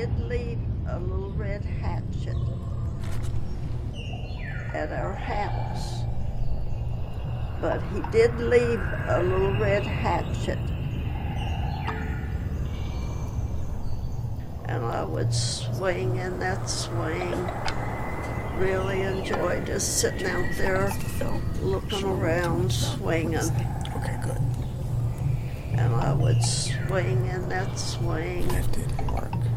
did leave a little red hatchet at our house. But he did leave a little red hatchet. And I would swing in that swing. Really enjoy just sitting out there looking around, swinging. Okay, good. And I would swing in that swing. That didn't work.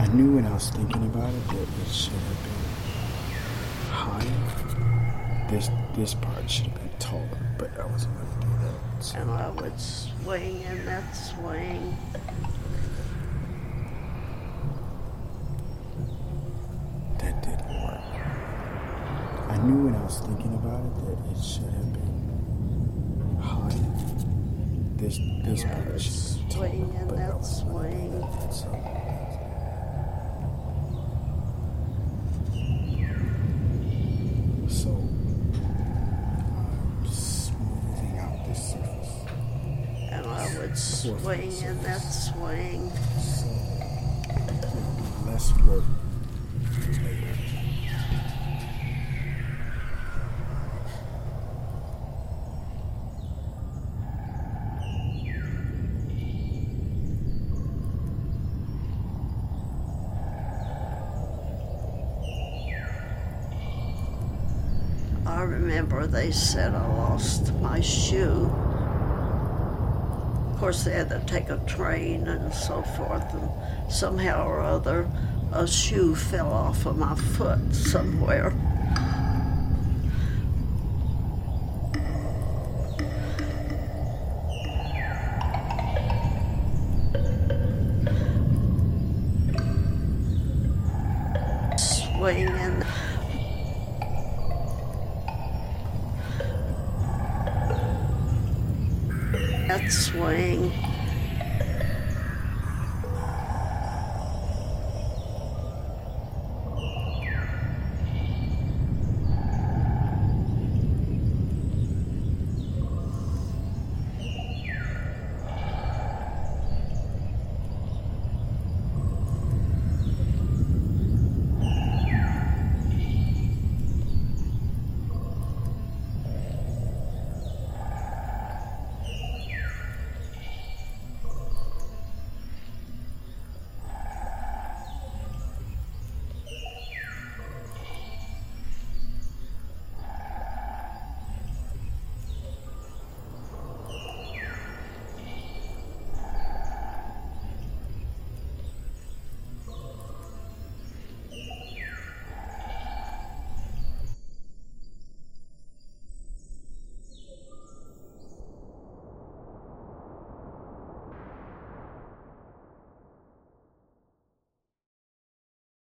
I knew when I was thinking about it that it should have been higher. This this part should have been taller, but I wasn't gonna do that. So and I would swing in that swing. that didn't work. I knew when I was thinking about it that it should have been higher. This this Yeah, part should have been swing taller, but I that wasn't gonna do swing. that. So I'm smoothing out this surface. And would swing in that swing. So it'll be less work. I remember they said I lost my shoe. Of course, they had to take a train and so forth, and somehow or other, a shoe fell off of my foot somewhere. Swinging. That swing.